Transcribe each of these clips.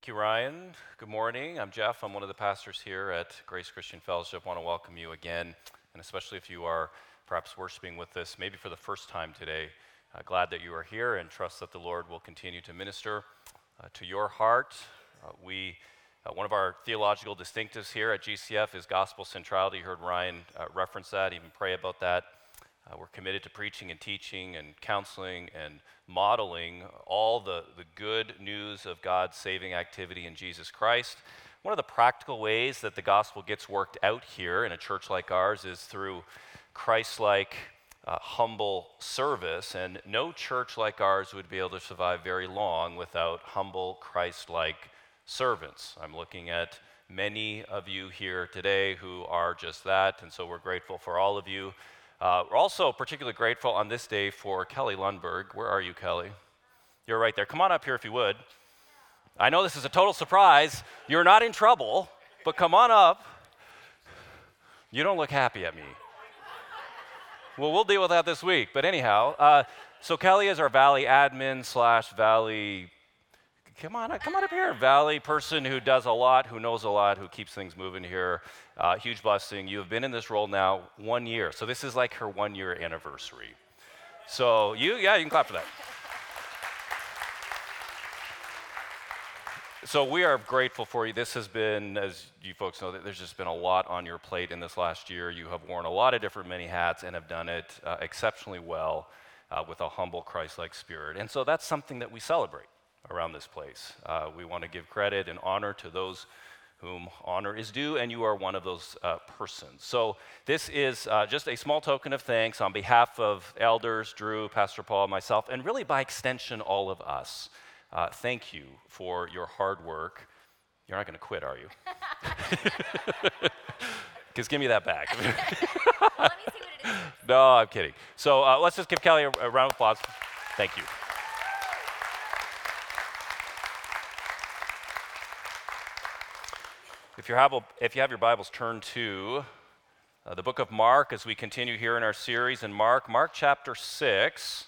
Thank you, Ryan. Good morning. I'm Jeff. I'm one of the pastors here at Grace Christian Fellowship. I want to welcome you again, and especially if you are perhaps worshiping with us, maybe for the first time today. Uh, glad that you are here and trust that the Lord will continue to minister uh, to your heart. Uh, we, uh, one of our theological distinctives here at GCF is gospel centrality. You heard Ryan uh, reference that, even pray about that. Uh, we're committed to preaching and teaching and counseling and modeling all the, the good news of God's saving activity in Jesus Christ. One of the practical ways that the gospel gets worked out here in a church like ours is through Christ like, uh, humble service. And no church like ours would be able to survive very long without humble, Christ like servants. I'm looking at many of you here today who are just that. And so we're grateful for all of you. Uh, we're also particularly grateful on this day for Kelly Lundberg. Where are you, Kelly? You're right there. Come on up here if you would. I know this is a total surprise. You're not in trouble, but come on up. You don't look happy at me. Well, we'll deal with that this week. But anyhow, uh, so Kelly is our Valley admin slash Valley come on, come on up here. Valley person who does a lot, who knows a lot, who keeps things moving here. Uh, huge blessing. You have been in this role now one year. So this is like her one year anniversary. So you, yeah, you can clap for that. So we are grateful for you. This has been, as you folks know, there's just been a lot on your plate in this last year. You have worn a lot of different many hats and have done it uh, exceptionally well uh, with a humble Christ-like spirit. And so that's something that we celebrate around this place. Uh, we want to give credit and honor to those whom honor is due, and you are one of those uh, persons. So, this is uh, just a small token of thanks on behalf of elders, Drew, Pastor Paul, myself, and really by extension, all of us. Uh, thank you for your hard work. You're not going to quit, are you? Because give me that back. well, no, I'm kidding. So, uh, let's just give Kelly a, a round of applause. Thank you. If you have, if you have your Bibles, turn to uh, the book of Mark as we continue here in our series in Mark, Mark chapter 6.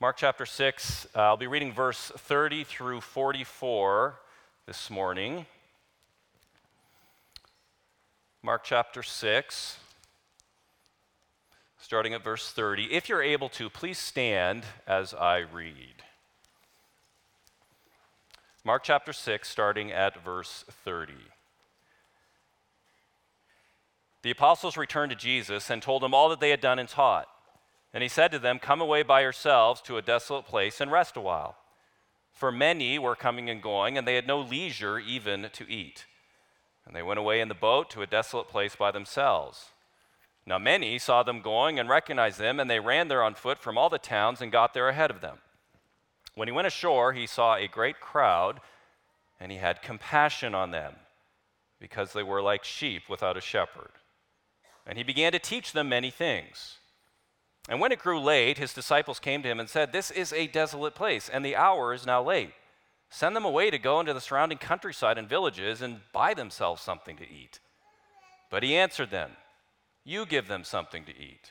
Mark chapter 6, uh, I'll be reading verse 30 through 44 this morning. Mark chapter 6, starting at verse 30. If you're able to, please stand as I read. Mark chapter 6, starting at verse 30. The apostles returned to Jesus and told him all that they had done and taught. And he said to them, Come away by yourselves to a desolate place and rest a while. For many were coming and going, and they had no leisure even to eat. And they went away in the boat to a desolate place by themselves. Now many saw them going and recognized them, and they ran there on foot from all the towns and got there ahead of them. When he went ashore, he saw a great crowd, and he had compassion on them, because they were like sheep without a shepherd. And he began to teach them many things. And when it grew late, his disciples came to him and said, This is a desolate place, and the hour is now late. Send them away to go into the surrounding countryside and villages and buy themselves something to eat. But he answered them, You give them something to eat.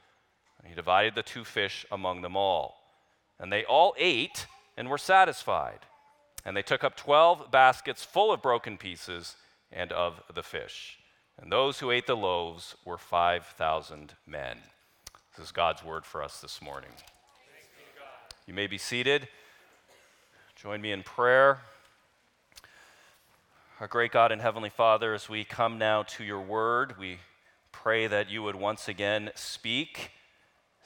And he divided the two fish among them all. And they all ate and were satisfied. And they took up 12 baskets full of broken pieces and of the fish. And those who ate the loaves were 5,000 men. This is God's word for us this morning. You may be seated. Join me in prayer. Our great God and Heavenly Father, as we come now to your word, we pray that you would once again speak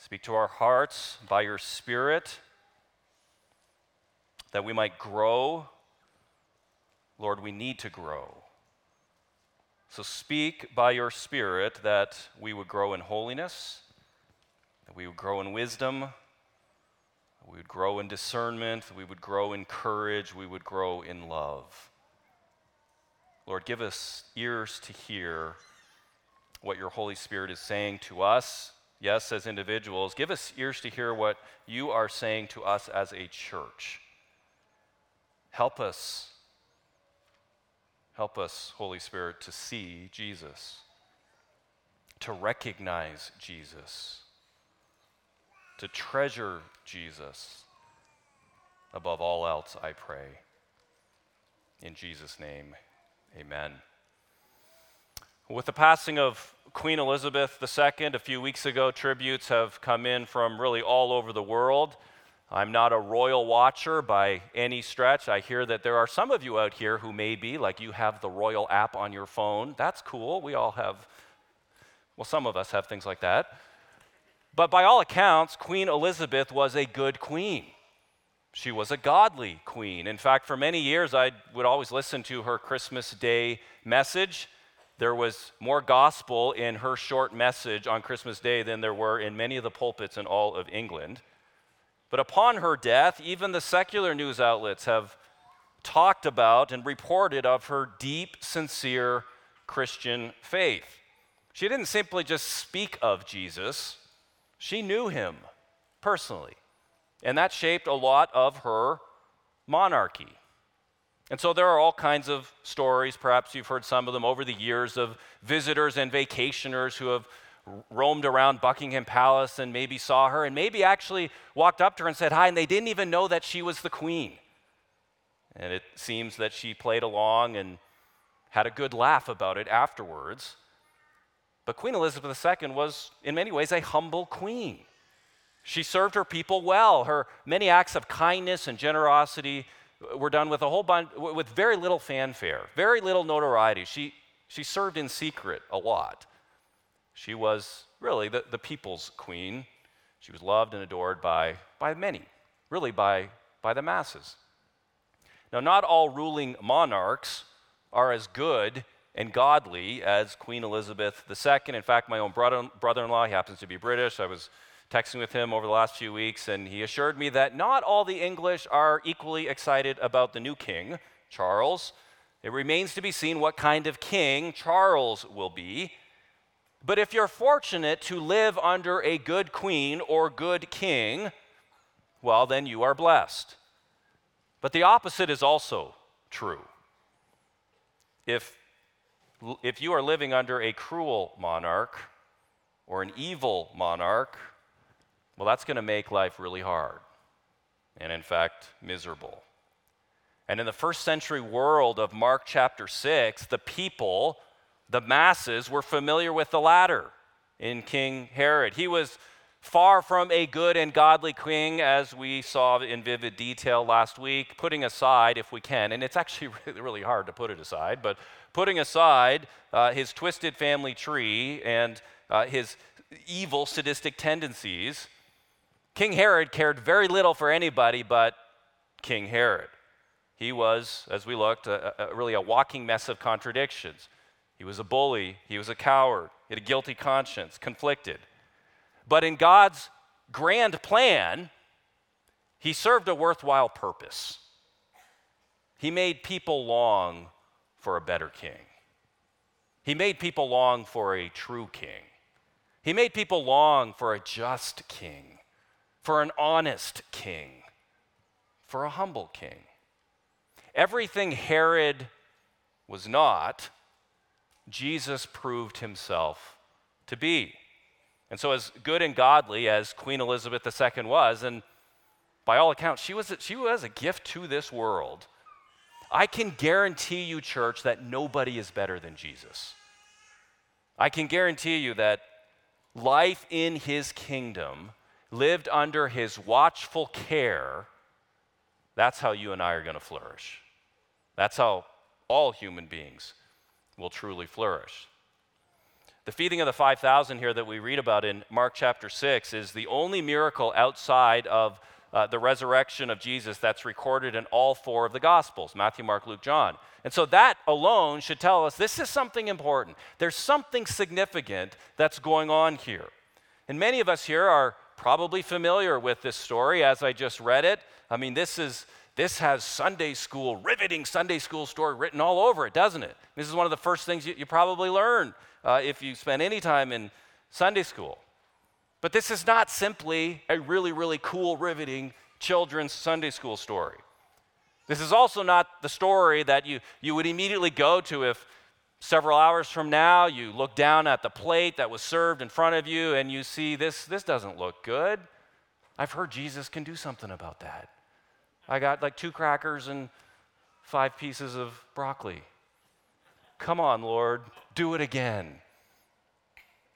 Speak to our hearts by your Spirit that we might grow. Lord, we need to grow. So speak by your Spirit that we would grow in holiness, that we would grow in wisdom, that we would grow in discernment, that we would grow in courage, we would grow in love. Lord, give us ears to hear what your Holy Spirit is saying to us, yes, as individuals. Give us ears to hear what you are saying to us as a church. Help us. Help us, Holy Spirit, to see Jesus, to recognize Jesus, to treasure Jesus. Above all else, I pray. In Jesus' name, amen. With the passing of Queen Elizabeth II a few weeks ago, tributes have come in from really all over the world. I'm not a royal watcher by any stretch. I hear that there are some of you out here who may be, like you have the royal app on your phone. That's cool. We all have, well, some of us have things like that. But by all accounts, Queen Elizabeth was a good queen. She was a godly queen. In fact, for many years, I would always listen to her Christmas Day message. There was more gospel in her short message on Christmas Day than there were in many of the pulpits in all of England. But upon her death, even the secular news outlets have talked about and reported of her deep, sincere Christian faith. She didn't simply just speak of Jesus, she knew him personally. And that shaped a lot of her monarchy. And so there are all kinds of stories, perhaps you've heard some of them over the years, of visitors and vacationers who have roamed around Buckingham Palace and maybe saw her and maybe actually walked up to her and said hi, and they didn't even know that she was the queen. And it seems that she played along and had a good laugh about it afterwards. But Queen Elizabeth II was, in many ways, a humble queen. She served her people well. Her many acts of kindness and generosity were done with a whole bunch, with very little fanfare, very little notoriety. She, she served in secret a lot. She was really the, the people's queen. She was loved and adored by, by many, really by, by the masses. Now, not all ruling monarchs are as good and godly as Queen Elizabeth II. In fact, my own brother in law, he happens to be British. I was texting with him over the last few weeks, and he assured me that not all the English are equally excited about the new king, Charles. It remains to be seen what kind of king Charles will be. But if you're fortunate to live under a good queen or good king, well, then you are blessed. But the opposite is also true. If, if you are living under a cruel monarch or an evil monarch well, that's going to make life really hard and, in fact, miserable. And in the first century world of Mark chapter 6, the people, the masses, were familiar with the latter in King Herod. He was far from a good and godly king, as we saw in vivid detail last week, putting aside, if we can, and it's actually really, really hard to put it aside, but putting aside uh, his twisted family tree and uh, his evil, sadistic tendencies, King Herod cared very little for anybody but King Herod. He was, as we looked, a, a, really a walking mess of contradictions. He was a bully, he was a coward, he had a guilty conscience, conflicted. But in God's grand plan, he served a worthwhile purpose. He made people long for a better king. He made people long for a true king. He made people long for a just king for an honest king, for a humble king. Everything Herod was not, Jesus proved himself to be. And so, as good and godly as Queen Elizabeth II was, and by all accounts, she was, a, she was a gift to this world. I can guarantee you, church, that nobody is better than Jesus. I can guarantee you that life in his kingdom lived under his watchful care, that's how you and I are going to flourish. That's how all human beings will truly flourish. The feeding of the 5,000 here that we read about in Mark chapter 6 is the only miracle outside of uh, the resurrection of Jesus that's recorded in all four of the Gospels Matthew, Mark, Luke, John. And so that alone should tell us this is something important. There's something significant that's going on here. And many of us here are probably familiar with this story as I just read it. I mean, this is this has Sunday school, riveting Sunday school story written all over it, doesn't it? This is one of the first things you, you probably learn uh, if you spend any time in Sunday school. But this is not simply a really, really cool, riveting children's Sunday school story. This is also not the story that you, you would immediately go to if several hours from now you look down at the plate that was served in front of you and you see this, this doesn't look good. I've heard Jesus can do something about that. I got like two crackers and five pieces of broccoli. Come on, Lord, do it again.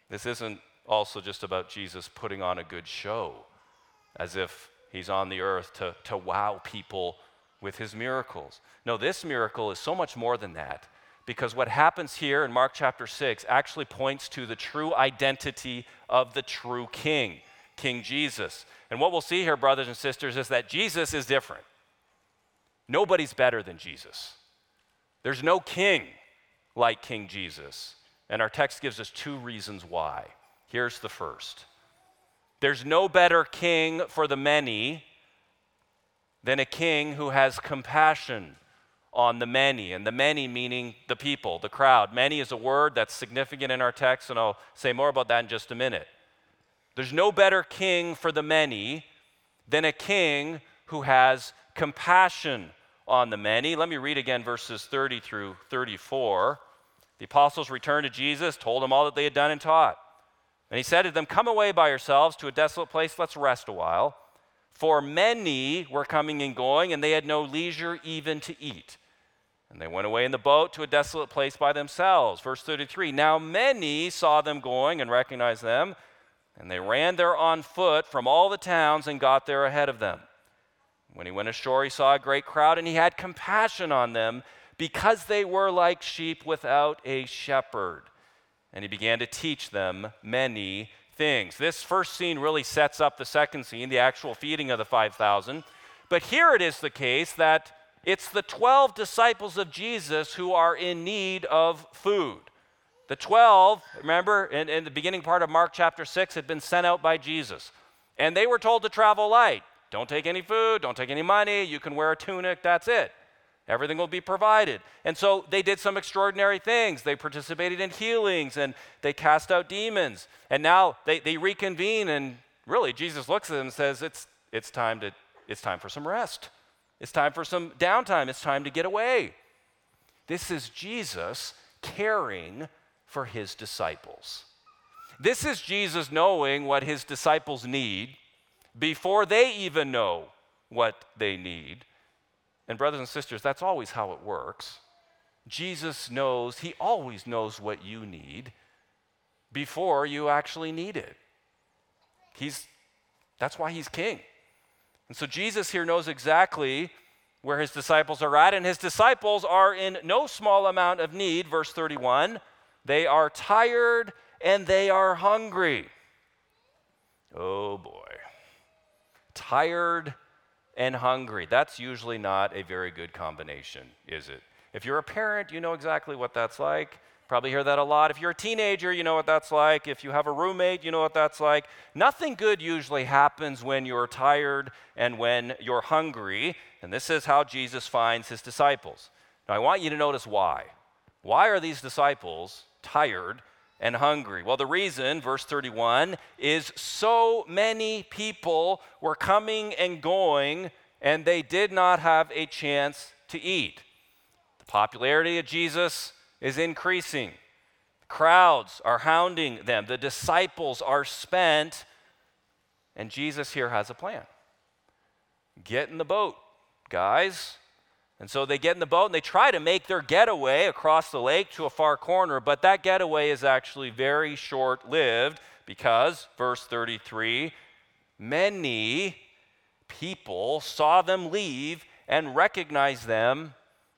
This isn't also just about Jesus putting on a good show, as if he's on the earth to, to wow people with his miracles. No, this miracle is so much more than that, because what happens here in Mark chapter 6 actually points to the true identity of the true king, King Jesus. And what we'll see here, brothers and sisters, is that Jesus is different. Nobody's better than Jesus. There's no king like King Jesus. And our text gives us two reasons why. Here's the first there's no better king for the many than a king who has compassion on the many, and the many meaning the people, the crowd. Many is a word that's significant in our text, and I'll say more about that in just a minute. There's no better king for the many than a king who has compassion on the many. Let me read again verses 30 through 34. The apostles returned to Jesus, told him all that they had done and taught. And he said to them, Come away by yourselves to a desolate place, let's rest a while. For many were coming and going, and they had no leisure even to eat. And they went away in the boat to a desolate place by themselves. Verse 33 Now many saw them going and recognized them, and they ran there on foot from all the towns and got there ahead of them. When he went ashore, he saw a great crowd, and he had compassion on them because they were like sheep without a shepherd. And he began to teach them many things. This first scene really sets up the second scene, the actual feeding of the 5,000. But here it is the case that it's the 12 disciples of Jesus who are in need of food. The 12, remember, in, in, the beginning part of Mark chapter 6, had been sent out by Jesus. And they were told to travel light. Don't take any food, don't take any money, you can wear a tunic, that's it. Everything will be provided. And so they did some extraordinary things. They participated in healings and they cast out demons. And now they, they reconvene, and really, Jesus looks at them and says, it's, it's, time to, it's time for some rest. It's time for some downtime. It's time to get away. This is Jesus caring for his disciples. This is Jesus knowing what his disciples need before they even know what they need. And, brothers and sisters, that's always how it works. Jesus knows, He always knows what you need before you actually need it. He's, that's why He's King. And so Jesus here knows exactly where His disciples are at, and His disciples are in no small amount of need. Verse 31 they are tired and they are hungry. Oh boy. Tired and hungry. That's usually not a very good combination, is it? If you're a parent, you know exactly what that's like. Probably hear that a lot. If you're a teenager, you know what that's like. If you have a roommate, you know what that's like. Nothing good usually happens when you're tired and when you're hungry. And this is how Jesus finds his disciples. Now, I want you to notice why. Why are these disciples tired and hungry? Well, the reason, verse 31, is so many people were coming and going, and they did not have a chance to eat. The popularity of Jesus is increasing. Crowds are hounding them. The disciples are spent, and Jesus here has a plan. Get in the boat, guys. And so they get in the boat and they try to make their getaway across the lake to a far corner, but that getaway is actually very short lived because, verse 33, many people saw them leave and recognized them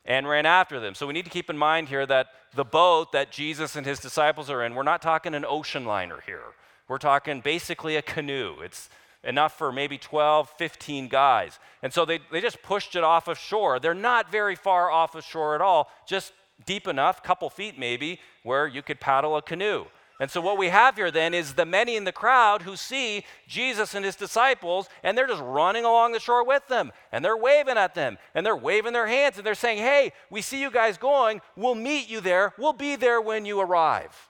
and ran after them. So we need to keep in mind here that the boat that Jesus and his disciples are in, we're not talking an ocean liner here. We're talking basically a canoe. It's enough for maybe 12, 15 guys. And so they, they just pushed it off of shore. They're not very far off of shore at all, just deep enough, couple feet maybe, where you could paddle a canoe. And so, what we have here then is the many in the crowd who see Jesus and his disciples, and they're just running along the shore with them, and they're waving at them, and they're waving their hands, and they're saying, Hey, we see you guys going. We'll meet you there. We'll be there when you arrive.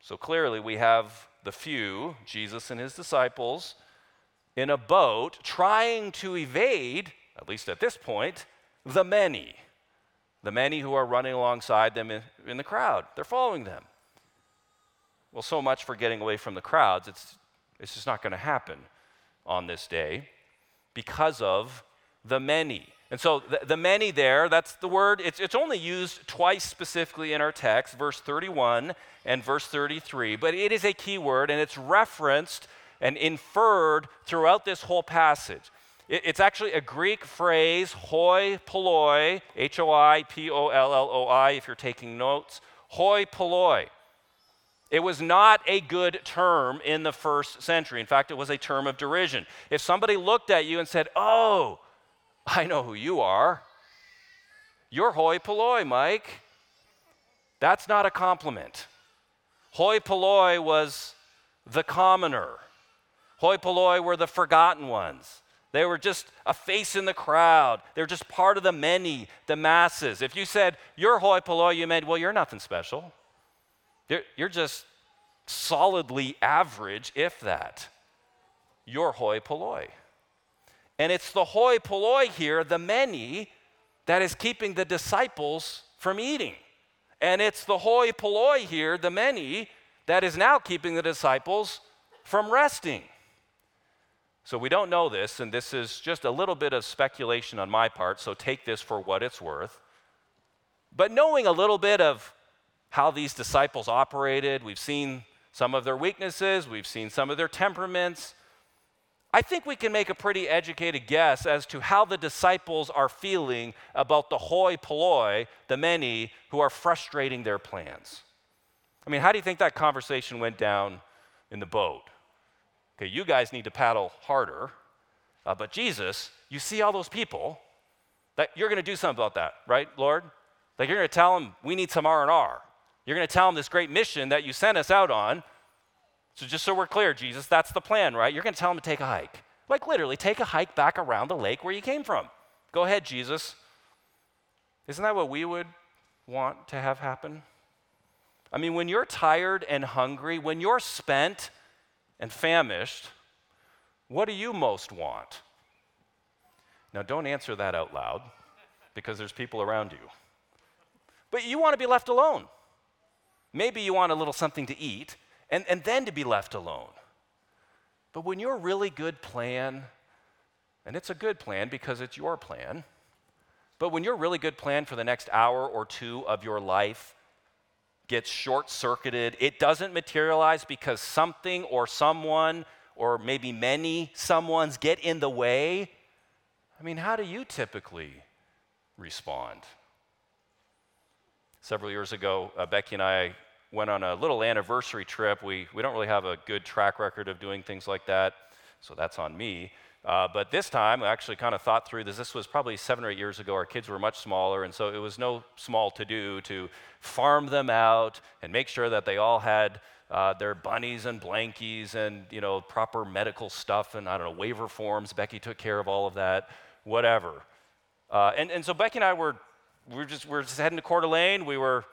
So, clearly, we have the few, Jesus and his disciples, in a boat trying to evade, at least at this point, the many. The many who are running alongside them in, in the crowd. They're following them. Well, so much for getting away from the crowds. It's, it's just not going to happen on this day because of the many. And so the, the, many there, that's the word, it's, it's only used twice specifically in our text, verse 31 and verse 33, but it is a key word and it's referenced and inferred throughout this whole passage. It, it's actually a Greek phrase, hoi polloi, H O I P O L L O I, if you're taking notes. Hoi polloi. It was not a good term in the first century. In fact, it was a term of derision. If somebody looked at you and said, Oh, I know who you are, you're hoi polloi, Mike. That's not a compliment. Hoi polloi was the commoner. Hoi polloi were the forgotten ones. They were just a face in the crowd. They're just part of the many, the masses. If you said, you're hoi polloi, you meant, well, you're nothing special. You're, you're just solidly average, if that. You're hoi polloi. And it's the hoi polloi here, the many, that is keeping the disciples from eating. And it's the hoi polloi here, the many, that is now keeping the disciples from resting. So we don't know this, and this is just a little bit of speculation on my part, so take this for what it's worth. But knowing a little bit of how these disciples operated. We've seen some of their weaknesses, we've seen some of their temperaments. I think we can make a pretty educated guess as to how the disciples are feeling about the hoi polloi, the many who are frustrating their plans. I mean, how do you think that conversation went down in the boat? Okay, you guys need to paddle harder, uh, but Jesus, you see all those people, that you're going to do something about that, right, Lord? Like you're going to tell them we need some R and R. You're going to tell them this great mission that you sent us out on. So, just so we're clear, Jesus, that's the plan, right? You're going to tell them to take a hike. Like, literally, take a hike back around the lake where you came from. Go ahead, Jesus. Isn't that what we would want to have happen? I mean, when you're tired and hungry, when you're spent and famished, what do you most want? Now, don't answer that out loud because there's people around you. But you want to be left alone. Maybe you want a little something to eat and, and then to be left alone. But when your really good plan, and it's a good plan because it's your plan, but when your really good plan for the next hour or two of your life gets short circuited, it doesn't materialize because something or someone or maybe many someones get in the way, I mean, how do you typically respond? Several years ago, uh, Becky and I went on a little anniversary trip. We, we don't really have a good track record of doing things like that, so that's on me. Uh, but this time, I actually kind of thought through this. This was probably seven or eight years ago. Our kids were much smaller, and so it was no small to do to farm them out and make sure that they all had uh, their bunnies and blankies and you know proper medical stuff and I don't know waiver forms. Becky took care of all of that, whatever. Uh, and, and so Becky and I were we were just, we were just heading to Coeur d'Alene. We were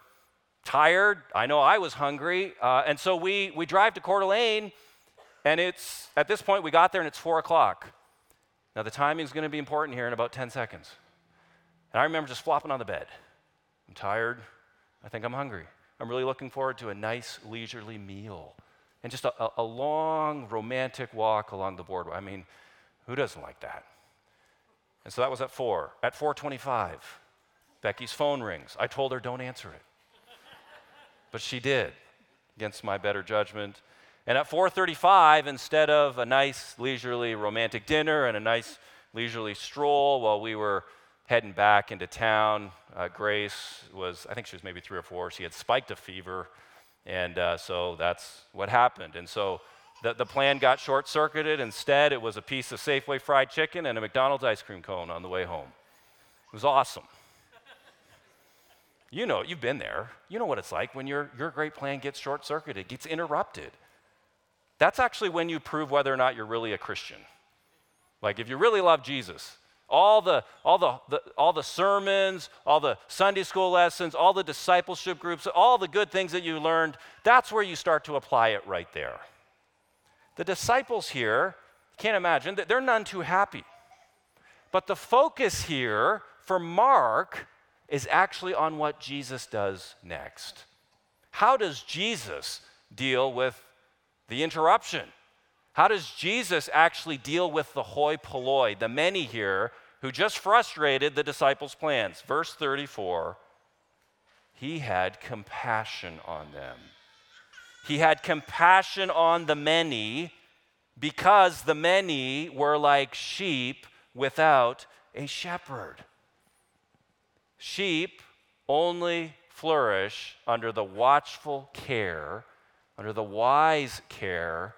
tired. I know I was hungry. Uh, and so we, we drive to Coeur d'Alene, and it's, at this point, we got there and it's 4 o'clock. Now, the timing is going to be important here in about 10 seconds. And I remember just flopping on the bed. I'm tired. I think I'm hungry. I'm really looking forward to a nice, leisurely meal and just a, a long, romantic walk along the boardwalk. I mean, who doesn't like that? And so that was at 4. At 425, Becky's phone rings. I told her, don't answer it. But she did, against my better judgment. And at 4:35, instead of a nice leisurely romantic dinner and a nice leisurely stroll while we were heading back into town, uh, Grace was, I think she was maybe three or four. She had spiked a fever, and uh, so that's what happened. And so the, the plan got short circuited. Instead, it was a piece of Safeway fried chicken and a McDonald's ice cream cone on the way home. It was awesome. You know, you've been there. You know what it's like when your, your great plan gets short circuited, gets interrupted. That's actually when you prove whether or not you're really a Christian. Like if you really love Jesus, all the, all the, the, all the sermons, all the Sunday school lessons, all the discipleship groups, all the good things that you learned, that's where you start to apply it right there. The disciples here, can't imagine, that they're none too happy. But the focus here for Mark is actually on what Jesus does next. How does Jesus deal with the interruption? How does Jesus actually deal with the hoi polloi, the many here who just frustrated the disciples' plans? Verse 34 He had compassion on them. He had compassion on the many because the many were like sheep without a shepherd. Sheep only flourish under the watchful care, under the wise care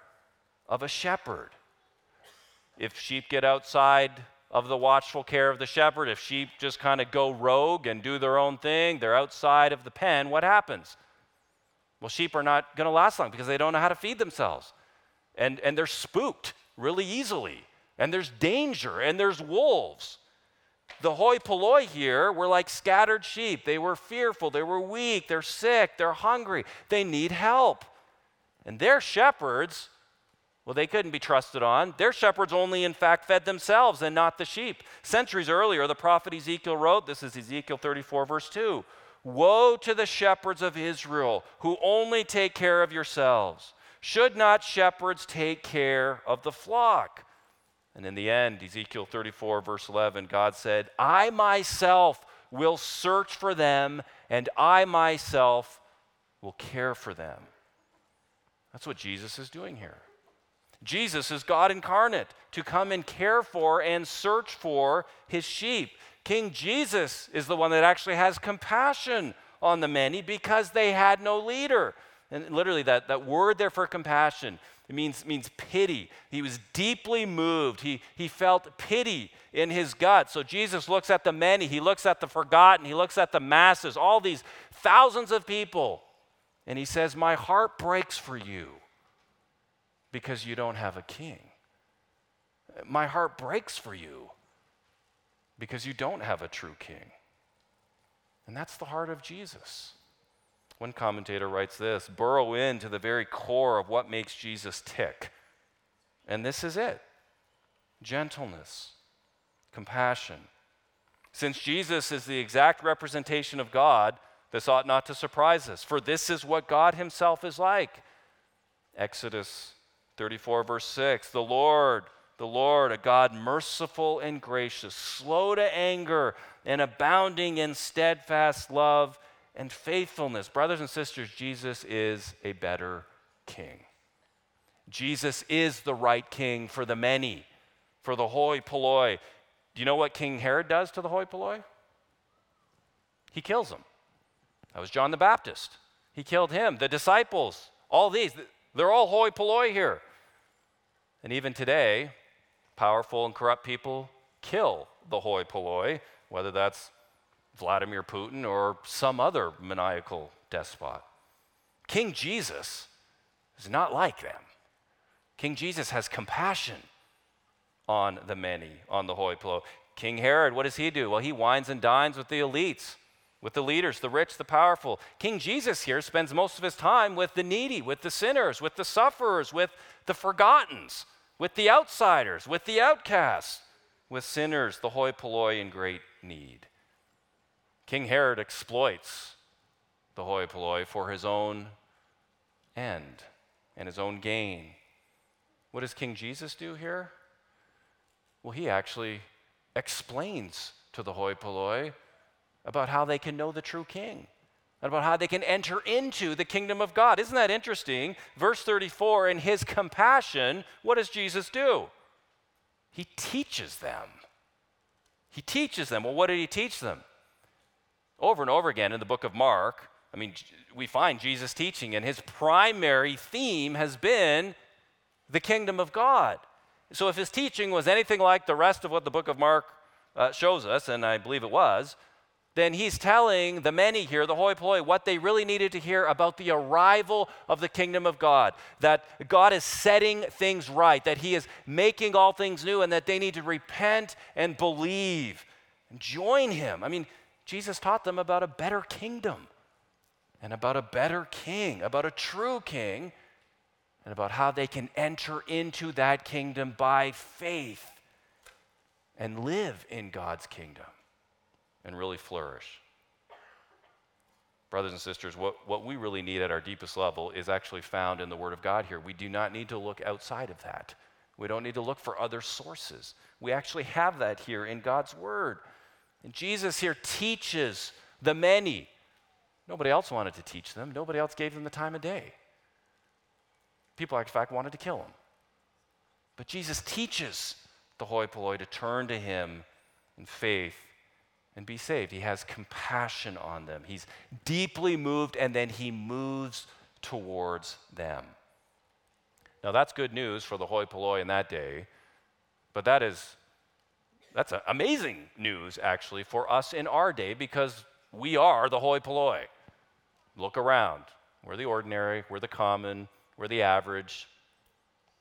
of a shepherd. If sheep get outside of the watchful care of the shepherd, if sheep just kind of go rogue and do their own thing, they're outside of the pen, what happens? Well, sheep are not going to last long because they don't know how to feed themselves. And, and they're spooked really easily. And there's danger, and there's wolves. The hoi polloi here were like scattered sheep. They were fearful, they were weak, they're sick, they're hungry, they need help. And their shepherds, well, they couldn't be trusted on. Their shepherds only, in fact, fed themselves and not the sheep. Centuries earlier, the prophet Ezekiel wrote this is Ezekiel 34, verse 2 Woe to the shepherds of Israel who only take care of yourselves. Should not shepherds take care of the flock? And in the end, Ezekiel 34, verse 11, God said, I myself will search for them, and I myself will care for them. That's what Jesus is doing here. Jesus is God incarnate to come and care for and search for his sheep. King Jesus is the one that actually has compassion on the many because they had no leader. And literally, that, that word there for compassion it means, means pity. He was deeply moved. He, he felt pity in his gut. So Jesus looks at the many, he looks at the forgotten, he looks at the masses, all these thousands of people, and he says, My heart breaks for you because you don't have a king. My heart breaks for you because you don't have a true king. And that's the heart of Jesus. One commentator writes this burrow into the very core of what makes Jesus tick. And this is it gentleness, compassion. Since Jesus is the exact representation of God, this ought not to surprise us, for this is what God Himself is like. Exodus 34, verse 6 The Lord, the Lord, a God merciful and gracious, slow to anger, and abounding in steadfast love and faithfulness. Brothers and sisters, Jesus is a better king. Jesus is the right king for the many, for the hoi polloi. Do you know what King Herod does to the hoi polloi? He kills them. That was John the Baptist. He killed him. The disciples, all these, they're all hoi polloi here. And even today, powerful and corrupt people kill the hoi polloi, whether that's Vladimir Putin or some other maniacal despot. King Jesus is not like them. King Jesus has compassion on the many, on the hoi polloi. King Herod, what does he do? Well, he wines and dines with the elites, with the leaders, the rich, the powerful. King Jesus here spends most of his time with the needy, with the sinners, with the sufferers, with the forgottens, with the outsiders, with the outcasts, with sinners, the hoi polloi in great need. King Herod exploits the hoi polloi for his own end and his own gain. What does King Jesus do here? Well, he actually explains to the hoi polloi about how they can know the true king and about how they can enter into the kingdom of God. Isn't that interesting? Verse 34 in his compassion, what does Jesus do? He teaches them. He teaches them. Well, what did he teach them? Over and over again in the book of Mark, I mean, we find Jesus teaching, and his primary theme has been the kingdom of God. So if his teaching was anything like the rest of what the book of Mark uh, shows us, and I believe it was, then he's telling the many here, the hoi polloi, what they really needed to hear about the arrival of the kingdom of God. That God is setting things right, that he is making all things new, and that they need to repent and believe and join him. I mean, Jesus taught them about a better kingdom and about a better king, about a true king, and about how they can enter into that kingdom by faith and live in God's kingdom and really flourish. Brothers and sisters, what, what we really need at our deepest level is actually found in the Word of God here. We do not need to look outside of that. We don't need to look for other sources. We actually have that here in God's Word. And Jesus here teaches the many. Nobody else wanted to teach them, nobody else gave them the time of day. People, in fact, wanted to kill him. But Jesus teaches the hoi polloi to turn to him in faith and be saved. He has compassion on them. He's deeply moved, and then he moves towards them. Now, that's good news for the hoi polloi in that day, but that is that's amazing news actually for us in our day because we are the hoi polloi. Look around. We're the ordinary, we're the common, we're the average.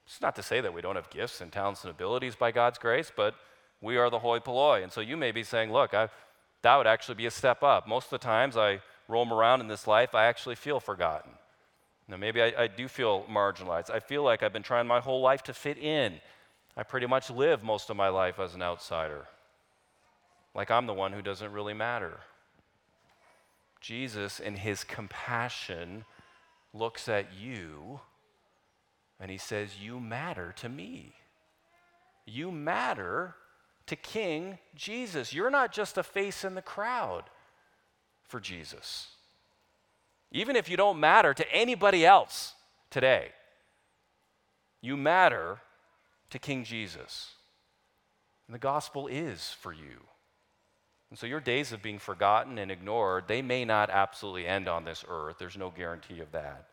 It's not to say that we don't have gifts and talents and abilities by God's grace, but we are the hoi polloi. And so you may be saying, look, I, that would actually be a step up. Most of the times I roam around in this life, I actually feel forgotten. Now, maybe I, I do feel marginalized. I feel like I've been trying my whole life to fit in. I pretty much live most of my life as an outsider, like I'm the one who doesn't really matter. Jesus, in his compassion, looks at you and he says, You matter to me. You matter to King Jesus. You're not just a face in the crowd for Jesus. Even if you don't matter to anybody else today, you matter to King Jesus. And the gospel is for you. And so your days of being forgotten and ignored, they may not absolutely end on this earth. There's no guarantee of that.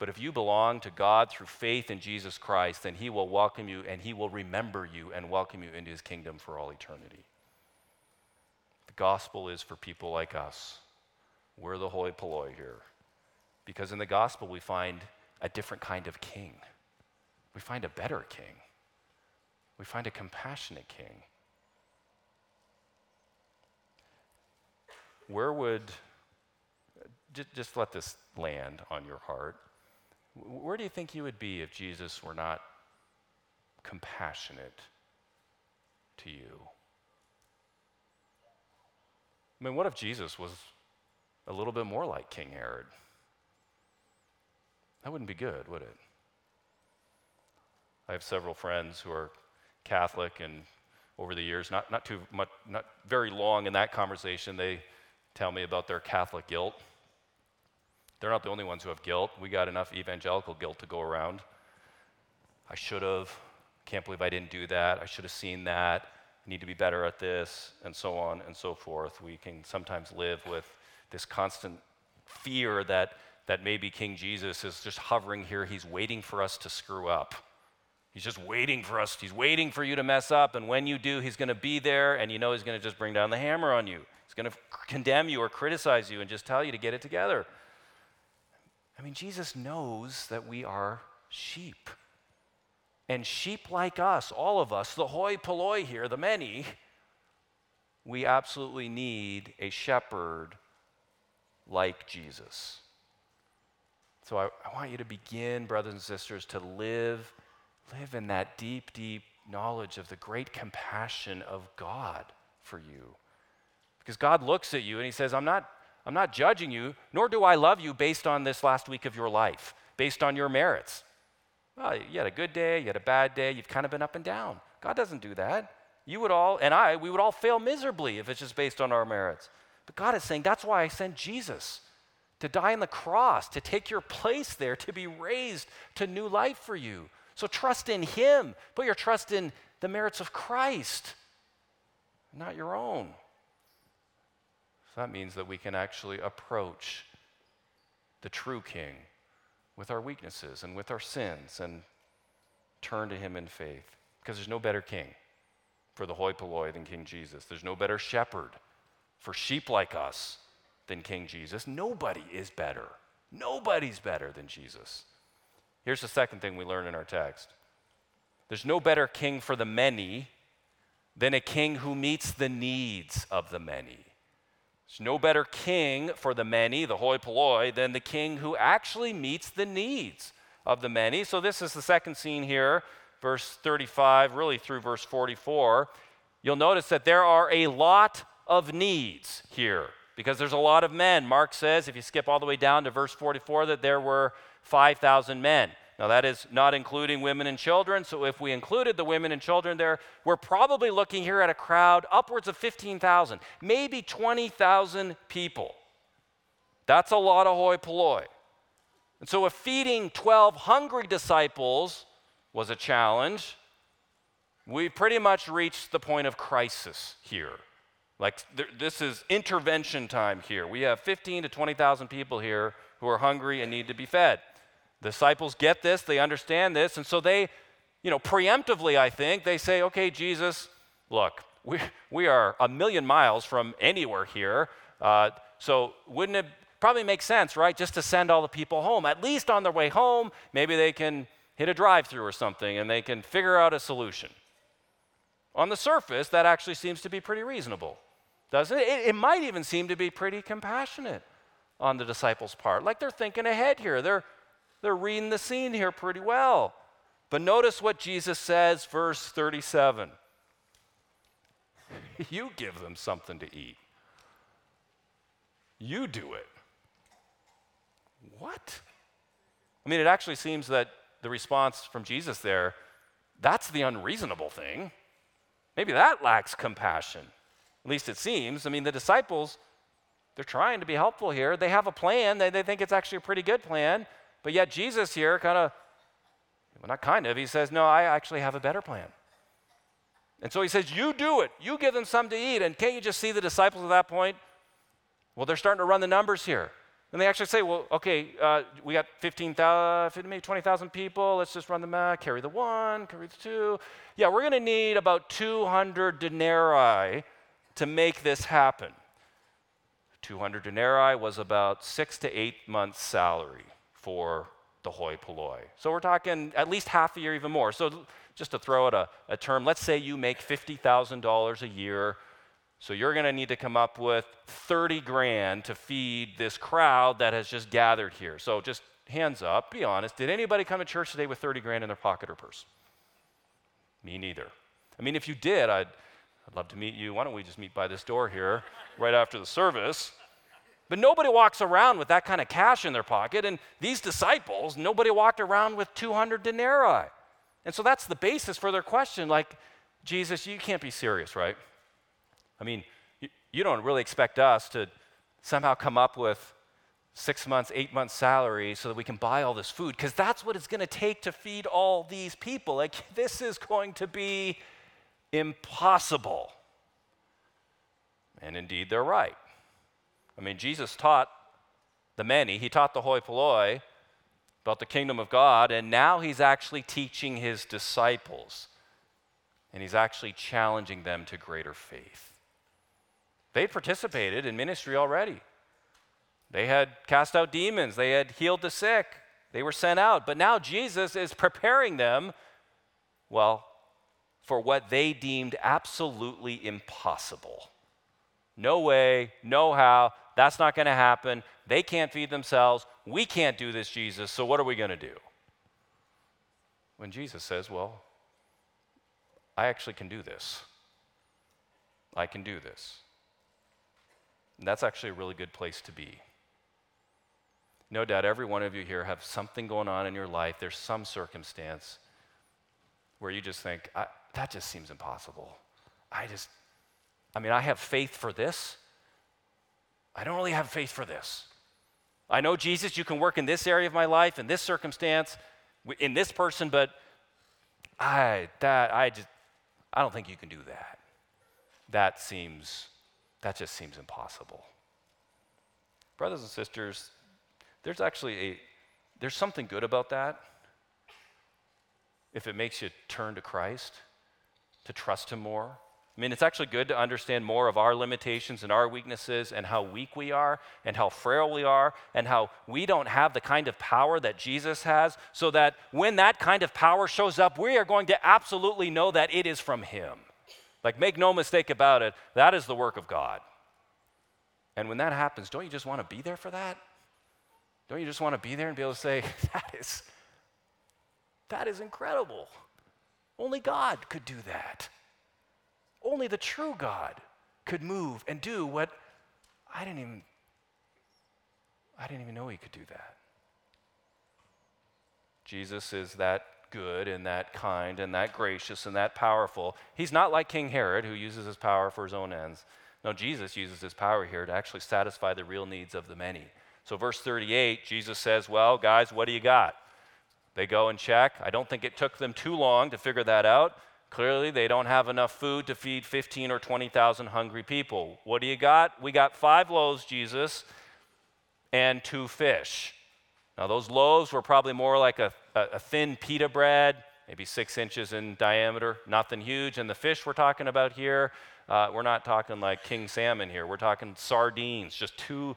But if you belong to God through faith in Jesus Christ, then He will welcome you and He will remember you and welcome you into His kingdom for all eternity. The gospel is for people like us. We're the hoi polloi here. Because in the gospel, we find a different kind of king. We find a better king. We find a compassionate king. Where would, just, let this land on your heart. Where do you think you would be if Jesus were not compassionate to you? I mean, what if Jesus was a little bit more like King Herod? That wouldn't be good, would it? I have several friends who are Catholic, and over the years, not, not too much, not very long in that conversation, they tell me about their Catholic guilt. They're not the only ones who have guilt. We got enough evangelical guilt to go around. I should have. Can't believe I didn't do that. I should have seen that. I need to be better at this, and so on and so forth. We can sometimes live with this constant fear that, that maybe King Jesus is just hovering here. He's waiting for us to screw up. He's just waiting for us. He's waiting for you to mess up. And when you do, he's going to be there, and you know he's going to just bring down the hammer on you. He's going to condemn you or criticize you and just tell you to get it together. I mean, Jesus knows that we are sheep. And sheep like us, all of us, the hoi polloi here, the many, we absolutely need a shepherd like Jesus. So I, I, want you to begin, brothers and sisters, to live, live in that deep, deep knowledge of the great compassion of God for you. Because God looks at you and He says, I'm not I'm not judging you, nor do I love you based on this last week of your life, based on your merits. Well, you had a good day, you had a bad day, you've kind of been up and down. God doesn't do that. You would all, and I, we would all fail miserably if it's just based on our merits. But God is saying, that's why I sent Jesus to die on the cross, to take your place there, to be raised to new life for you. So trust in Him. Put your trust in the merits of Christ, not your own. So that means that we can actually approach the true King with our weaknesses and with our sins and turn to him in faith. Because there's no better king for the hoi polloi than King Jesus. There's no better shepherd for sheep like us than King Jesus. Nobody is better. Nobody's better than Jesus. Here's the second thing we learn in our text there's no better king for the many than a king who meets the needs of the many. There's no better king for the many, the hoi polloi, than the king who actually meets the needs of the many. So, this is the second scene here, verse 35, really through verse 44. You'll notice that there are a lot of needs here because there's a lot of men. Mark says, if you skip all the way down to verse 44, that there were 5,000 men. Now, that is not including women and children. So, if we included the women and children there, we're probably looking here at a crowd upwards of 15,000, maybe 20,000 people. That's a lot of hoi polloi. And so, if feeding 12 hungry disciples was a challenge, we pretty much reached the point of crisis here. Like, th- this is intervention time here. We have 15 to 20,000 people here who are hungry and need to be fed. The disciples get this, they understand this, and so they, you know, preemptively, I think, they say, okay, Jesus, look, we, we are a million miles from anywhere here, uh, so wouldn't it probably make sense, right, just to send all the people home? At least on their way home, maybe they can hit a drive through or something and they can figure out a solution. On the surface, that actually seems to be pretty reasonable, doesn't it? It, it might even seem to be pretty compassionate on the disciples' part. Like they're thinking ahead here. They're they're reading the scene here pretty well. But notice what Jesus says, verse 37. you give them something to eat. You do it. What? I mean, it actually seems that the response from Jesus there, that's the unreasonable thing. Maybe that lacks compassion. At least it seems. I mean, the disciples, they're trying to be helpful here. They have a plan, they, they think it's actually a pretty good plan. But yet, Jesus here kind of, well, not kind of, he says, No, I actually have a better plan. And so he says, You do it. You give them something to eat. And can't you just see the disciples at that point? Well, they're starting to run the numbers here. And they actually say, Well, okay, uh, we got 15,000, maybe 20,000 people. Let's just run the math, carry the one, carry the two. Yeah, we're going to need about 200 denarii to make this happen. 200 denarii was about six to eight months' salary for the hoi polloi. So we're talking at least half a year, even more. So just to throw out a, a term, let's say you make $50,000 a year. So you're going to need to come up with 30 grand to feed this crowd that has just gathered here. So just hands up, be honest. Did anybody come to church today with 30 grand in their pocket or purse? Me neither. I mean, if you did, I'd, I'd love to meet you. Why don't we just meet by this door here right after the service? But nobody walks around with that kind of cash in their pocket. And these disciples, nobody walked around with 200 denarii. And so that's the basis for their question like, Jesus, you can't be serious, right? I mean, you, don't really expect us to somehow come up with six months, eight months' salary so that we can buy all this food, because that's what it's going to take to feed all these people. Like, this is going to be impossible. And indeed, they're right. I mean, Jesus taught the many, he taught the hoi polloi about the kingdom of God, and now he's actually teaching his disciples. And he's actually challenging them to greater faith. They participated in ministry already. They had cast out demons, they had healed the sick, they were sent out. But now Jesus is preparing them, well, for what they deemed absolutely impossible. No way, no how. That's not going to happen. They can't feed themselves. We can't do this, Jesus. So what are we going to do? When Jesus says, Well, I actually can do this. I can do this. And that's actually a really good place to be. No doubt every one of you here have something going on in your life. There's some circumstance where you just think, that just seems impossible. I just, I mean, I have faith for this, I don't really have faith for this. I know, Jesus, you can work in this area of my life, in this circumstance, in this person, but I, that, I just, I don't think you can do that. That seems, that just seems impossible. Brothers and sisters, there's actually a, there's something good about that. If it makes you turn to Christ, to trust Him more, I mean, it's actually good to understand more of our limitations and our weaknesses and how weak we are and how frail we are and how we don't have the kind of power that Jesus has, so that when that kind of power shows up, we are going to absolutely know that it is from Him. Like, make no mistake about it, that is the work of God. And when that happens, don't you just want to be there for that? Don't you just want to be there and be able to say, that is, that is incredible. Only God could do that. Only the true God could move and do what I didn't even I didn't even know he could do that. Jesus is that good and that kind and that gracious and that powerful. He's not like King Herod who uses his power for his own ends. No, Jesus uses his power here to actually satisfy the real needs of the many. So, verse 38, Jesus says, Well, guys, what do you got? They go and check. I don't think it took them too long to figure that out. Clearly, they don't have enough food to feed 15 or 20,000 hungry people. What do you got? We got five loaves, Jesus, and two fish. Now, those loaves were probably more like a, a, thin pita bread, maybe six inches in diameter, nothing huge. And the fish we're talking about here, uh, we're not talking like king salmon here. We're talking sardines, just two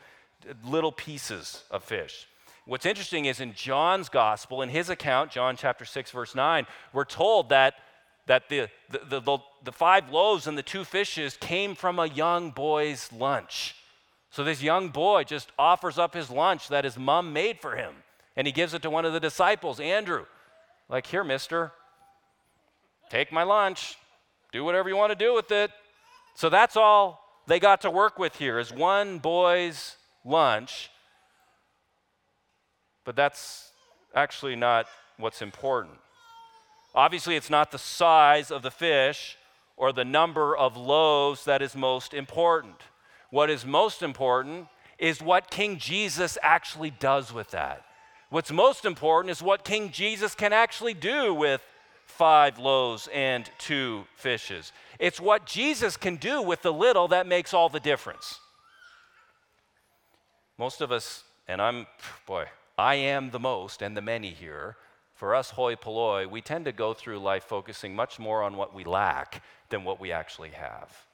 little pieces of fish. What's interesting is in John's gospel, in his account, John chapter 6, verse 9, we're told that that the, the, the, the, five loaves and the two fishes came from a young boy's lunch. So this young boy just offers up his lunch that his mom made for him. And he gives it to one of the disciples, Andrew. Like, here, mister, take my lunch, do whatever you want to do with it. So that's all they got to work with here is one boy's lunch. But that's actually not what's important. Obviously, it's not the size of the fish or the number of loaves that is most important. What is most important is what King Jesus actually does with that. What's most important is what King Jesus can actually do with five loaves and two fishes. It's what Jesus can do with the little that makes all the difference. Most of us, and I'm, boy, I am the most and the many here, for us hoi polloi, we tend to go through life focusing much more on what we lack than what we actually have.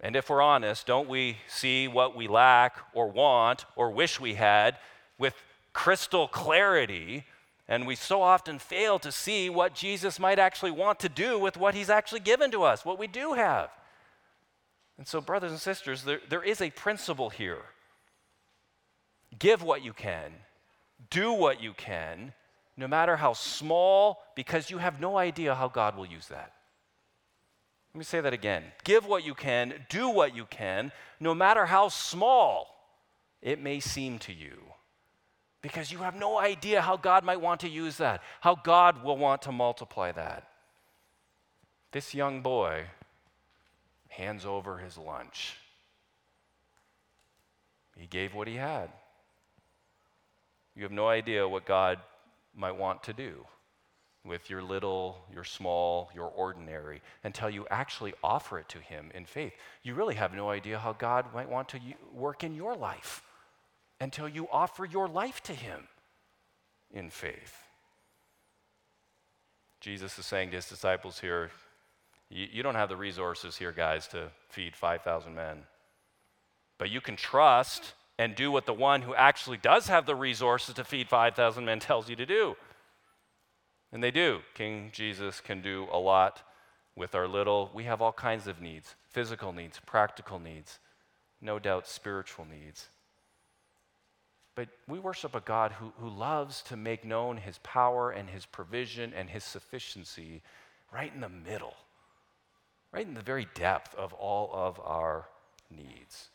And if we're honest, don't we see what we lack or want or wish we had with crystal clarity? And we so often fail to see what Jesus might actually want to do with what he's actually given to us, what we do have. And so, brothers and sisters, there, there is a principle here. Give what you can, do what you can, no matter how small, because you have no idea how God will use that. Let me say that again. Give what you can, do what you can, no matter how small it may seem to you, because you have no idea how God might want to use that, how God will want to multiply that. This young boy hands over his lunch. He gave what he had. You have no idea what God might want to do with your little, your small, your ordinary, until you actually offer it to Him in faith. You really have no idea how God might want to work in your life until you offer your life to Him in faith. Jesus is saying to His disciples here, you, don't have the resources here, guys, to feed 5,000 men. But you can trust and do what the one who actually does have the resources to feed 5,000 men tells you to do. And they do. King Jesus can do a lot with our little. We have all kinds of needs physical needs, practical needs, no doubt spiritual needs. But we worship a God who, who loves to make known his power and his provision and his sufficiency right in the middle, right in the very depth of all of our needs.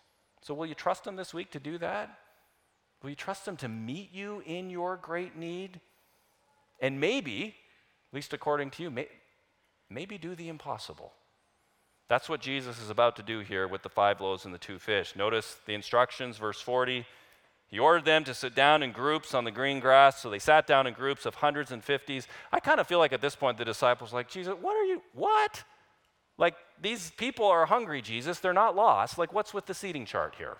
So, will you trust Him this week to do that? Will you trust Him to meet you in your great need? And maybe, at least according to you, may, maybe do the impossible. That's what Jesus is about to do here with the five loaves and the two fish. Notice the instructions, verse 40. He ordered them to sit down in groups on the green grass, so they sat down in groups of hundreds and fifties. I kind of feel like at this point the disciples are like, Jesus, what are you, what? Like, these people are hungry, Jesus. They're not lost. Like, what's with the seating chart here?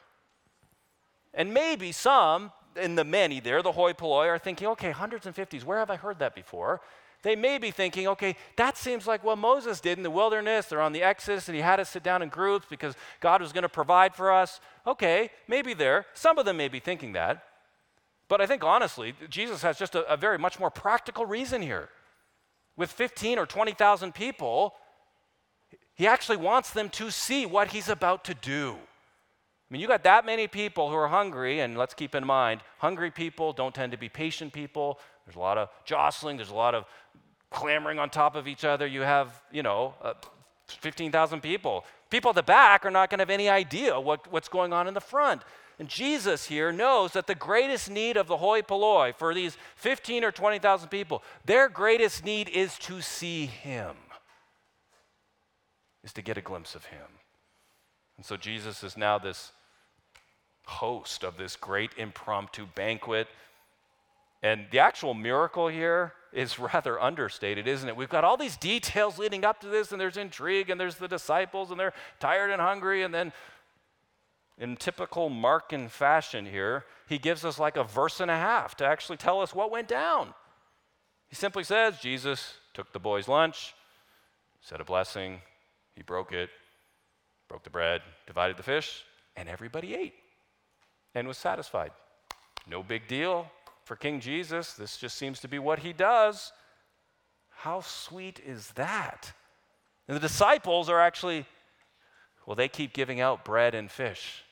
And maybe some in the many there, the hoi polloi, are thinking, okay, hundreds and fifties, where have I heard that before? they may be thinking, okay, that seems like what Moses did in the wilderness. They're on the Exodus and he had us sit down in groups because God was going to provide for us. Okay, maybe there. Some of them may be thinking that. But I think honestly, Jesus has just a, a very much more practical reason here. With 15 or 20,000 people, he actually wants them to see what he's about to do. I mean, you got that many people who are hungry, and let's keep in mind, hungry people don't tend to be patient people. There's a lot of jostling, there's a lot of clamoring on top of each other. You have, you know, uh, 15,000 people. People at the back are not going to have any idea what, what's going on in the front. And Jesus here knows that the greatest need of the hoi polloi for these 15 or 20,000 people, their greatest need is to see Him, is to get a glimpse of Him. And so Jesus is now this host of this great impromptu banquet. And the actual miracle here is rather understated, isn't it? We've got all these details leading up to this, and there's intrigue, and there's the disciples, and they're tired and hungry. And then, in typical Markan fashion here, he gives us like a verse and a half to actually tell us what went down. He simply says, Jesus took the boy's lunch, said a blessing, he broke it, broke the bread, divided the fish, and everybody ate and was satisfied. No big deal for King Jesus. This just seems to be what he does. How sweet is that? And the disciples are actually, well, they keep giving out bread and fish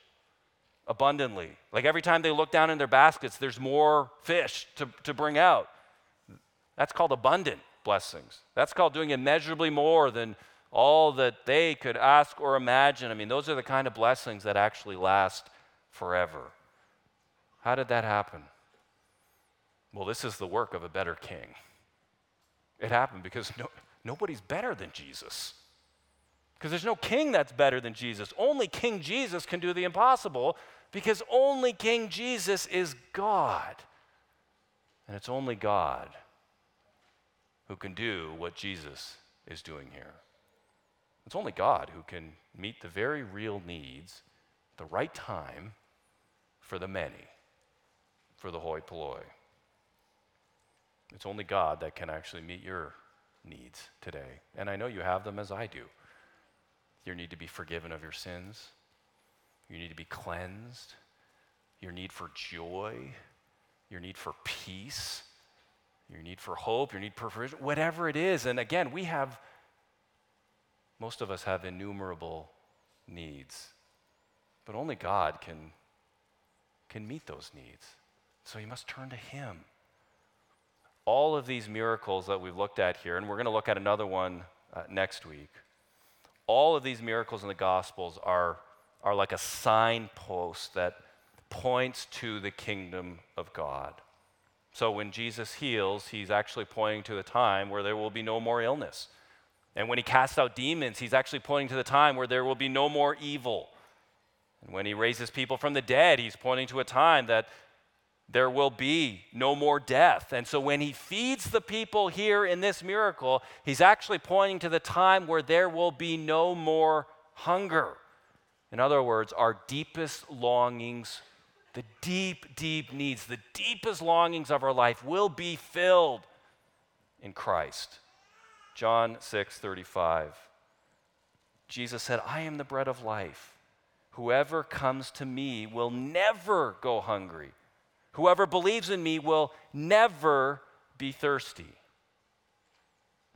abundantly. Like every time they look down in their baskets, there's more fish to, to bring out. That's called abundant blessings. That's called doing immeasurably more than all that they could ask or imagine. I mean, those are the kind of blessings that actually last forever. How did that happen? Well, this is the work of a better king. It happened because no, nobody's better than Jesus. Because there's no king that's better than Jesus. Only King Jesus can do the impossible because only King Jesus is God. And it's only God who can do what Jesus is doing here. It's only God who can meet the very real needs the right time for the many, for the hoi polloi. It's only God that can actually meet your needs today. And I know you have them as I do. Your need to be forgiven of your sins, your need to be cleansed, your need for joy, your need for peace, your need for hope, your need for provision, whatever it is. And again, we have, most of us have innumerable needs, but only God can can meet those needs. So you must turn to Him. All of these miracles that we've looked at here, and we're going to look at another one uh, next week, all of these miracles in the Gospels are, are like a signpost that points to the kingdom of God. So when Jesus heals, he's actually pointing to the time where there will be no more illness. And when he casts out demons, he's actually pointing to the time where there will be no more evil. And when he raises people from the dead, he's pointing to a time that there will be no more death. And so when he feeds the people here in this miracle, he's actually pointing to the time where there will be no more hunger. In other words, our deepest longings, the deep, deep needs, the deepest longings of our life will be filled in Christ. John 6 35. Jesus said, I am the bread of life. Whoever comes to me will never go hungry. Whoever believes in me will never be thirsty.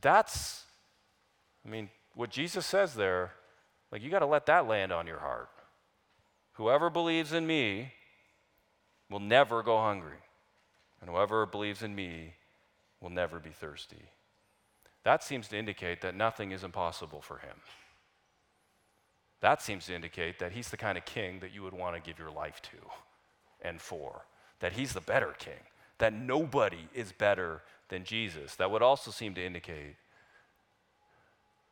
That's, I mean, what Jesus says there, like you got to let that land on your heart. Whoever believes in me will never go hungry, and whoever believes in me will never be thirsty. That seems to indicate that nothing is impossible for him. That seems to indicate that he's the kind of king that you would want to give your life to and for, that he's the better king, that nobody is better than Jesus. That would also seem to indicate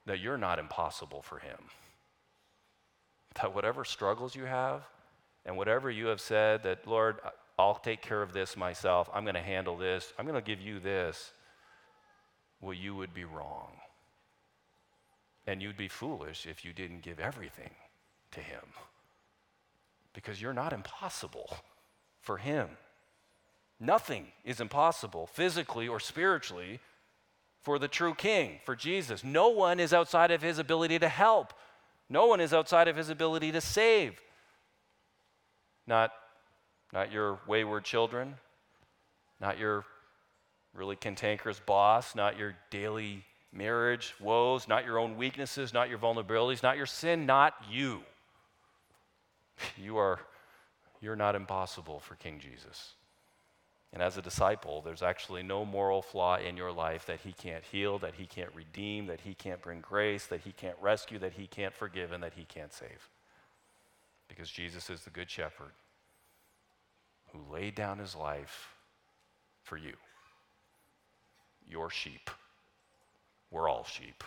that you're not impossible for him. That whatever struggles you have and whatever you have said, that, Lord, I'll take care of this myself, I'm going to handle this, I'm going to give you this, well, you would be wrong. And you'd be foolish if you didn't give everything to Him. Because you're not impossible for Him. Nothing is impossible, physically or spiritually, for the true king, for Jesus. No one is outside of his ability to help. No one is outside of his ability to save. Not, not your wayward children, not your really cantankerous boss, not your daily marriage woes, not your own weaknesses, not your vulnerabilities, not your sin, not you. You are you're not impossible for King Jesus. And as a disciple, there's actually no moral flaw in your life that he can't heal, that he can't redeem, that he can't bring grace, that he can't rescue, that he can't forgive, and that he can't save. Because Jesus is the good shepherd who laid down his life for you, your sheep. We're all sheep.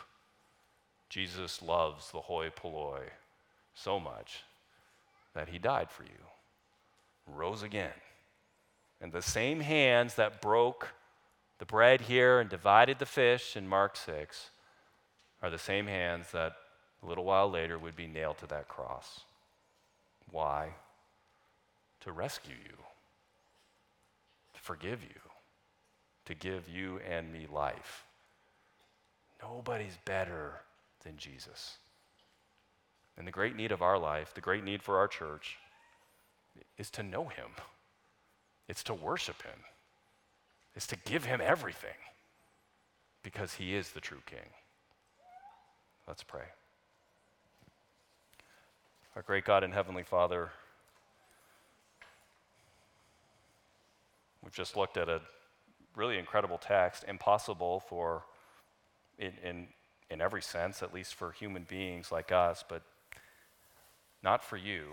Jesus loves the hoi polloi so much that he died for you, rose again. And the same hands that broke the bread here and divided the fish in Mark 6 are the same hands that a little while later would be nailed to that cross. Why? To rescue you, to forgive you, to give you and me life. Nobody's better than Jesus. And the great need of our life, the great need for our church, is to know him. It's to worship him. It's to give him everything because he is the true king. Let's pray. Our great God and Heavenly Father, we've just looked at a really incredible text, impossible for, in, in, in every sense, at least for human beings like us, but not for you.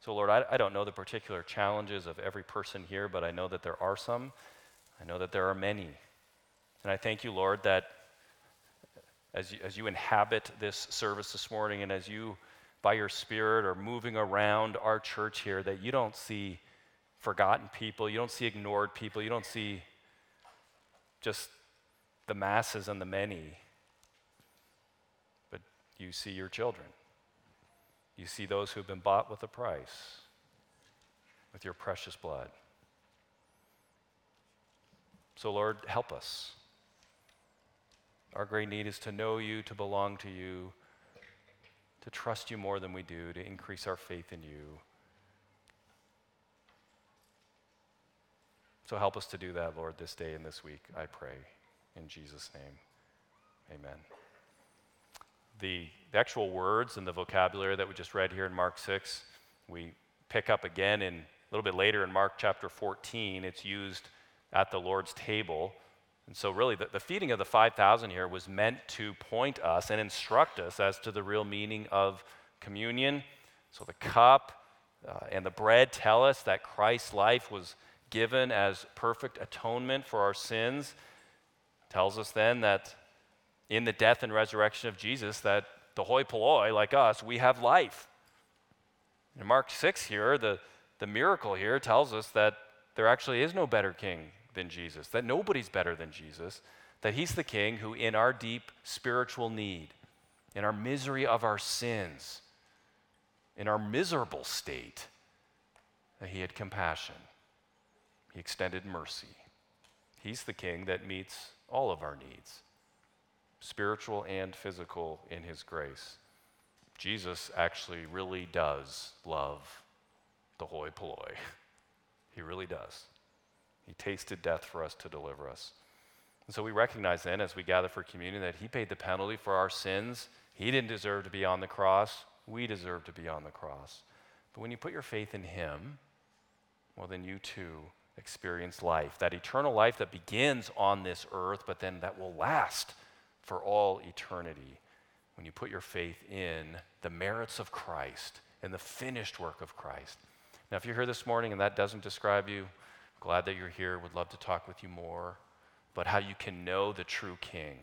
So, Lord, I, I don't know the particular challenges of every person here, but I know that there are some. I know that there are many. And I thank you, Lord, that as you, as you inhabit this service this morning and as you, by your Spirit, are moving around our church here, that you don't see forgotten people, you don't see ignored people, you don't see just the masses and the many, but you see your children. You see those who have been bought with a price, with your precious blood. So, Lord, help us. Our great need is to know you, to belong to you, to trust you more than we do, to increase our faith in you. So help us to do that, Lord, this day and this week, I pray. In Jesus' name, amen the, the actual words and the vocabulary that we just read here in Mark 6, we pick up again in a little bit later in Mark chapter 14. It's used at the Lord's table. And so, really, the, the feeding of the 5,000 here was meant to point us and instruct us as to the real meaning of communion. So, the cup uh, and the bread tell us that Christ's life was given as perfect atonement for our sins. Tells us then that in the death and resurrection of Jesus that the hoi polloi, like us, we have life. In Mark 6 here, the, the miracle here tells us that there actually is no better king than Jesus, that nobody's better than Jesus, that he's the king who, in our deep spiritual need, in our misery of our sins, in our miserable state, that he had compassion. He extended mercy. He's the king that meets all of our needs spiritual and physical, in His grace. Jesus actually really does love the hoi polloi. He really does. He tasted death for us to deliver us. And so we recognize then, as we gather for communion, that He paid the penalty for our sins. He didn't deserve to be on the cross. We deserve to be on the cross. But when you put your faith in Him, well, then you too experience life, that eternal life that begins on this earth, but then that will last for all eternity when you put your faith in the merits of Christ and the finished work of Christ. Now, if you're here this morning and that doesn't describe you, glad that you're here, would love to talk with you more about how you can know the true King,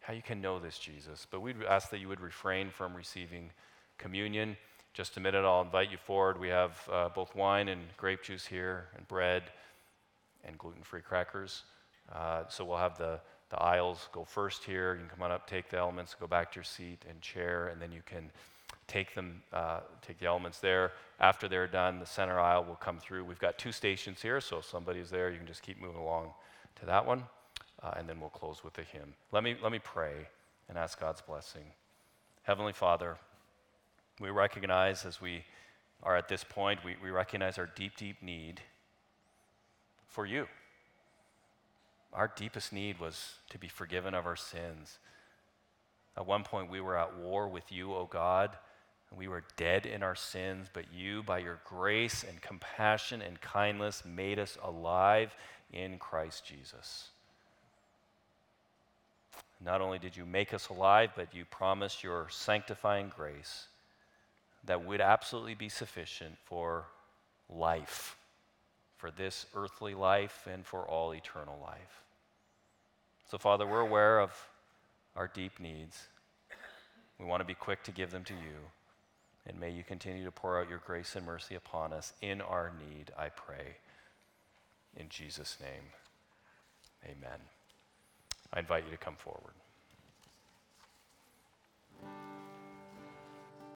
how you can know this Jesus. But we'd ask that you would refrain from receiving communion. Just a minute, I'll invite you forward. We have uh, both wine and grape juice here, and bread and gluten free crackers. Uh, so we'll have the the aisles go first here. You can come on up, take the elements, go back to your seat and chair, and then you can take them, uh, take the elements there. After they're done, the center aisle will come through. We've got two stations here, so if somebody's there, you can just keep moving along to that one. uh, and then we'll close with a hymn. Let me, let me pray and ask God's blessing. Heavenly Father, we recognize as we are at this point, we, we recognize our deep, deep need for you. Our deepest need was to be forgiven of our sins. At one point, we were at war with you, O God. And we were dead in our sins, but you, by your grace and compassion and kindness, made us alive in Christ Jesus. Not only did you make us alive, but you promised your sanctifying grace that would absolutely be sufficient for life, for this earthly life and for all eternal life. So, Father, we're aware of our deep needs. We want to be quick to give them to you. And may you continue to pour out your grace and mercy upon us in our need, I pray. In Jesus' name, amen. I invite you to come forward.